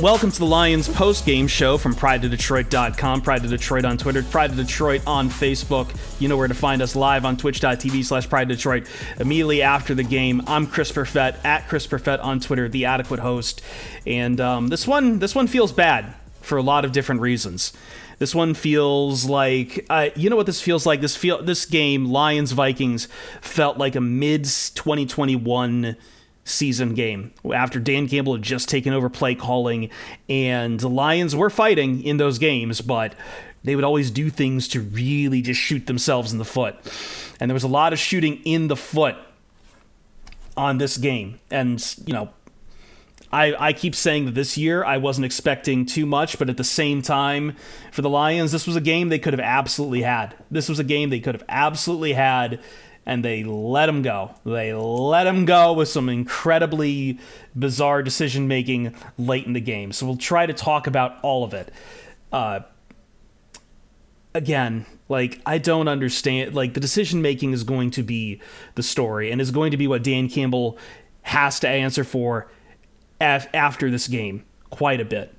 Welcome to the Lions post-game show from PrideOfDetroit.com, Pride of Detroit on Twitter, Pride of Detroit on Facebook. You know where to find us live on Twitch.tv slash Pride Detroit immediately after the game. I'm Chris Perfett at Chris Perfett on Twitter, the adequate host, and um, this one this one feels bad for a lot of different reasons. This one feels like uh, you know what this feels like. This feel this game Lions Vikings felt like a mid 2021 season game after Dan Campbell had just taken over play calling, and the Lions were fighting in those games, but they would always do things to really just shoot themselves in the foot. And there was a lot of shooting in the foot on this game. And, you know, I, I keep saying that this year I wasn't expecting too much, but at the same time, for the Lions, this was a game they could have absolutely had. This was a game they could have absolutely had and they let him go. They let him go with some incredibly bizarre decision making late in the game. So we'll try to talk about all of it. Uh, again, like I don't understand. Like the decision making is going to be the story, and is going to be what Dan Campbell has to answer for af- after this game quite a bit.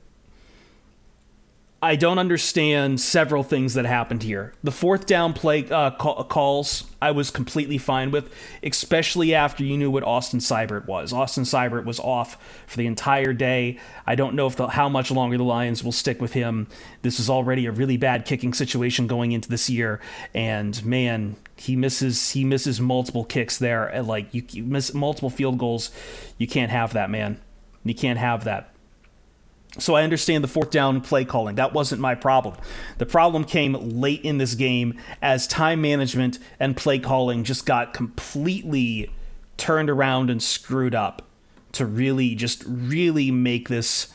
I don't understand several things that happened here. The fourth down play uh, call, calls, I was completely fine with, especially after you knew what Austin Seibert was. Austin Seibert was off for the entire day. I don't know if the, how much longer the Lions will stick with him. This is already a really bad kicking situation going into this year, and man, he misses he misses multiple kicks there. Like you, you miss multiple field goals, you can't have that, man. You can't have that. So I understand the fourth down play calling. That wasn't my problem. The problem came late in this game as time management and play calling just got completely turned around and screwed up to really just really make this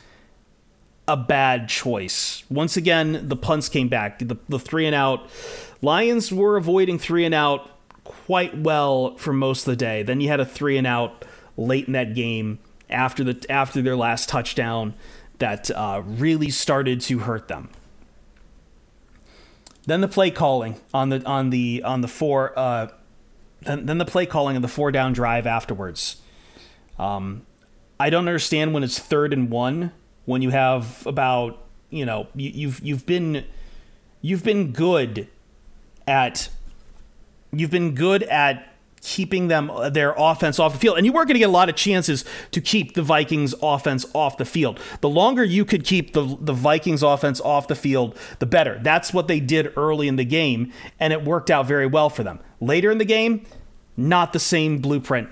a bad choice. Once again, the punts came back. The, the three and out. Lions were avoiding three and out quite well for most of the day. Then you had a three and out late in that game after the after their last touchdown that uh, really started to hurt them. Then the play calling on the on the on the four uh, then, then the play calling of the four down drive afterwards. Um, I don't understand when it's third and one when you have about you know you, you've you've been you've been good at you've been good at keeping them uh, their offense off the field. And you weren't going to get a lot of chances to keep the Vikings offense off the field. The longer you could keep the the Vikings offense off the field, the better. That's what they did early in the game and it worked out very well for them. Later in the game, not the same blueprint.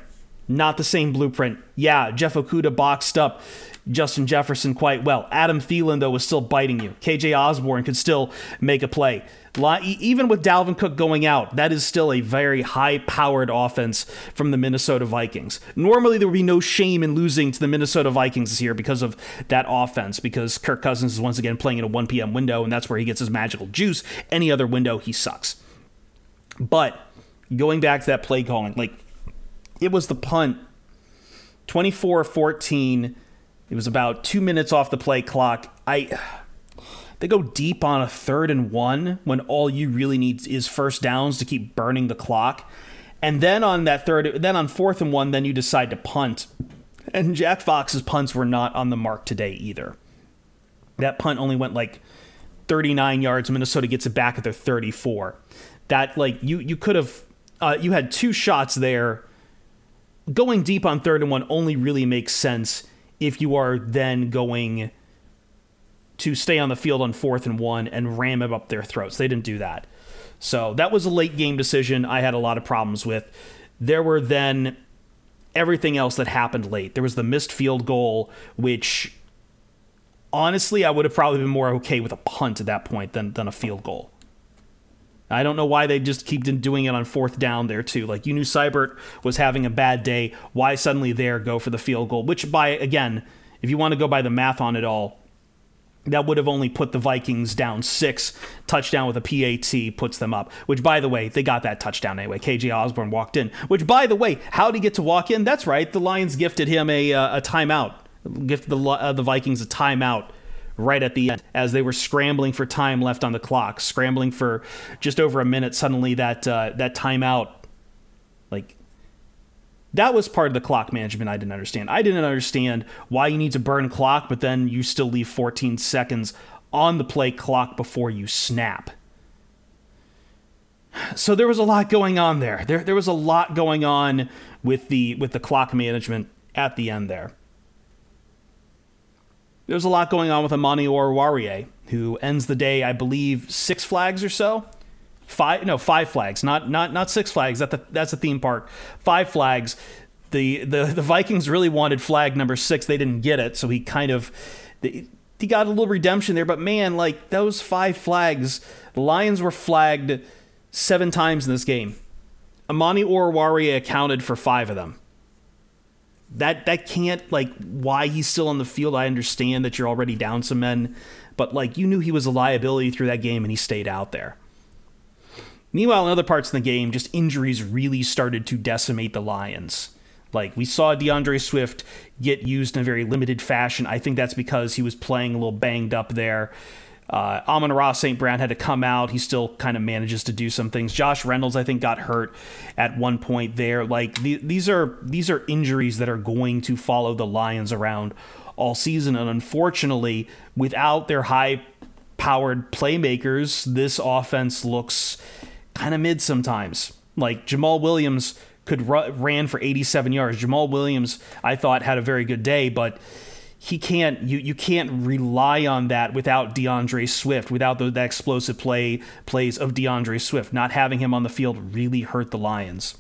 Not the same blueprint. Yeah, Jeff Okudah boxed up Justin Jefferson quite well. Adam Thielen, though, was still biting you. KJ Osborne could still make a play. Even with Dalvin Cook going out, that is still a very high powered offense from the Minnesota Vikings. Normally, there would be no shame in losing to the Minnesota Vikings this year because of that offense, because Kirk Cousins is once again playing in a 1 p.m. window, and that's where he gets his magical juice. Any other window, he sucks. But going back to that play calling, like it was the punt 24 14. It was about two minutes off the play clock. I they go deep on a third and one when all you really need is first downs to keep burning the clock. And then on that third, then on fourth and one, then you decide to punt. And Jack Fox's punts were not on the mark today either. That punt only went like 39 yards. Minnesota gets it back at their 34. That like you you could have uh, you had two shots there. Going deep on third and one only really makes sense if you are then going to stay on the field on fourth and one and ram it up their throats. They didn't do that. So that was a late game decision I had a lot of problems with. There were then everything else that happened late. There was the missed field goal, which honestly I would have probably been more okay with a punt at that point than, than a field goal. I don't know why they just keep doing it on fourth down there too. Like you knew Seibert was having a bad day. Why suddenly there go for the field goal? Which by again, if you want to go by the math on it all, that would have only put the Vikings down six. Touchdown with a PAT puts them up. Which, by the way, they got that touchdown anyway. KJ Osborne walked in. Which, by the way, how did he get to walk in? That's right. The Lions gifted him a, uh, a timeout. Gifted the uh, the Vikings a timeout right at the end as they were scrambling for time left on the clock, scrambling for just over a minute. Suddenly, that uh, that timeout, like That was part of the clock management I didn't understand. I didn't understand why you need to burn clock, but then you still leave 14 seconds on the play clock before you snap. So there was a lot going on there. There there was a lot going on with the with the clock management at the end there. There's a lot going on with Amani Oruwariye, who ends the day, I believe, six flags or so. Five no, five flags, not not not six flags. That the, that's a theme park. Five flags. The, the the Vikings really wanted flag number six. They didn't get it, so he kind of he got a little redemption there. But man, like those five flags, the Lions were flagged seven times in this game. Amani Oruwariye accounted for five of them. That that can't like why he's still on the field. I understand that you're already down some men, but like you knew he was a liability through that game and he stayed out there. Meanwhile, in other parts of the game, just injuries really started to decimate the Lions. Like we saw D'Andre Swift get used in a very limited fashion. I think that's because he was playing a little banged up there. Uh, Amon-Ra St. Brown had to come out. He still kind of manages to do some things. Josh Reynolds, I think, got hurt at one point there. Like the, these are these are injuries that are going to follow the Lions around all season, and unfortunately, without their high-powered playmakers, this offense looks kind of mid sometimes. Like Jamaal Williams could ran for 87 yards. Jamaal Williams, I thought, had a very good day, but he can't you you can't rely on that without D'Andre Swift, without the, the explosive play plays of D'Andre Swift. Not having him on the field really hurt the Lions.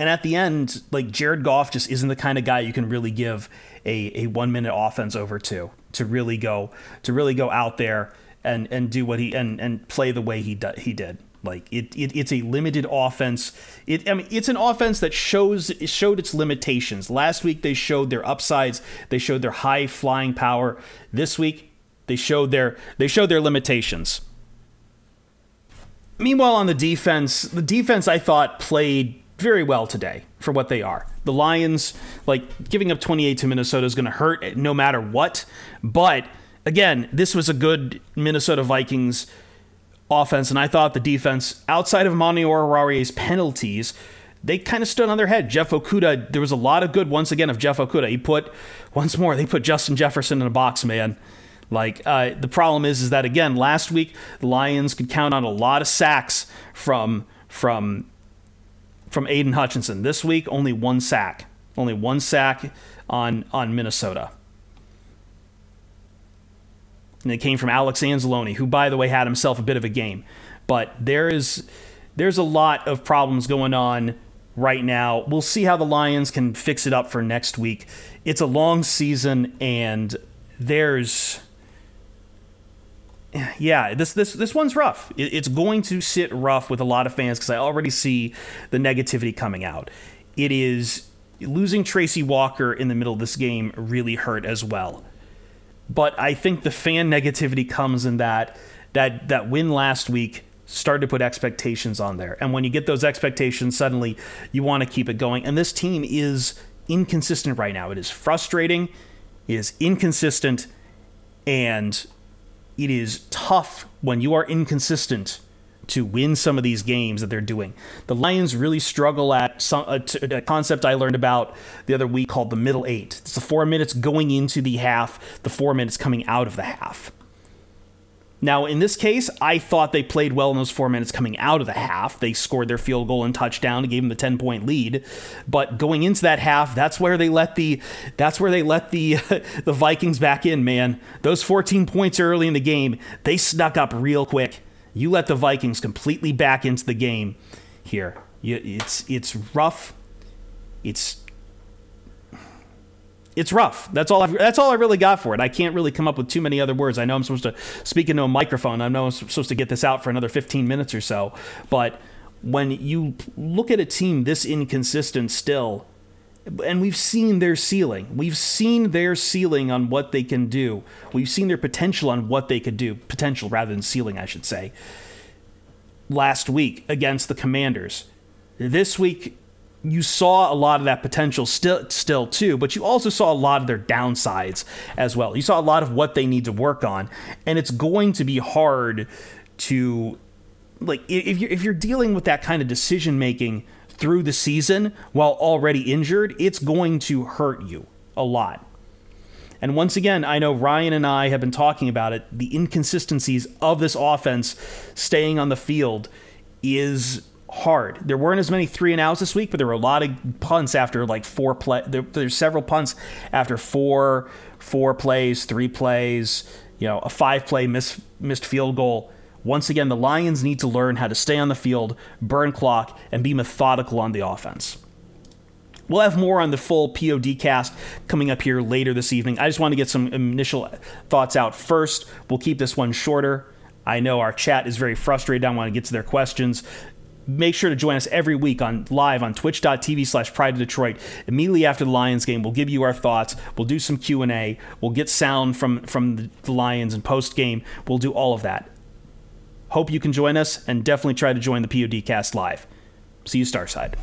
And at the end, like Jared Goff just isn't the kind of guy you can really give a, a one minute offense over to to really go to really go out there and and do what he and and play the way he do, he did. Like it, it, it's a limited offense. It, I mean, it's an offense that shows it showed its limitations. Last week they showed their upsides. They showed their high flying power. This week they showed their they showed their limitations. Meanwhile, on the defense, the defense I thought played very well today for what they are. The Lions, like giving up 28 to Minnesota, is going to hurt no matter what. But again, this was a good Minnesota Vikings offense, and I thought the defense, outside of Mani Oruwariye's penalties, they kind of stood on their head. Jeff Okudah, there was a lot of good once again of Jeff Okudah. He put once more, they put Justin Jefferson in a box, man. Like uh, the problem is, is that again, last week the Lions could count on a lot of sacks from from from Aidan Hutchinson. This week, only one sack, only one sack on on Minnesota and it came from Alex Anzalone, who, by the way, had himself a bit of a game. But there is there's a lot of problems going on right now. We'll see how the Lions can fix it up for next week. It's a long season, and there's yeah, this this this one's rough. it's going to sit rough with a lot of fans because I already see the negativity coming out. It is losing Tracy Walker in the middle of this game really hurt as well. But I think the fan negativity comes in that that that win last week started to put expectations on there. And when you get those expectations, suddenly you want to keep it going. And this team is inconsistent right now. It is frustrating, it is inconsistent, and it is tough when you are inconsistent to win some of these games that they're doing. The Lions really struggle at some uh, a, a, concept I learned about the other week called the middle eight. It's the four minutes going into the half, the four minutes coming out of the half. Now, in this case, I thought they played well in those four minutes coming out of the half. They scored their field goal and touchdown and gave them the ten point lead. But going into that half, that's where they let the that's where they let the the Vikings back in. Man, those 14 points early in the game, they snuck up real quick you let the Vikings completely back into the game here. It's it's rough. It's it's rough. That's all. I've, that's all I really got for it. I can't really come up with too many other words. I know I'm supposed to speak into a microphone. I know I'm supposed to get this out for another 15 minutes or so. But when you look at a team this inconsistent still, and we've seen their ceiling. We've seen their ceiling on what they can do. We've seen their potential on what they could do. Potential rather than ceiling, I should say. Last week against the Commanders. This week, you saw a lot of that potential still, still too, but you also saw a lot of their downsides as well. You saw a lot of what they need to work on, and it's going to be hard to like if you're if you're dealing with that kind of decision making through the season while already injured, it's going to hurt you a lot. And once again, I know Ryan and I have been talking about it. The inconsistencies of this offense staying on the field is hard. There weren't as many three and outs this week, but there were a lot of punts after like four play. There, there's several punts after four, four plays, three plays. You know, a five play miss, missed field goal. Once again, the Lions need to learn how to stay on the field, burn clock, and be methodical on the offense. We'll have more on the full POD cast coming up here later this evening. I just want to get some initial thoughts out first. We'll keep this one shorter. I know our chat is very frustrated. I want to get to their questions. Make sure to join us every week on live on twitch.tv slash pride of Detroit. Immediately after the Lions game, we'll give you our thoughts. We'll do some Q&A. We'll get sound from, from the Lions and post game. We'll do all of that. Hope you can join us and definitely try to join the POD cast live. See you Starside.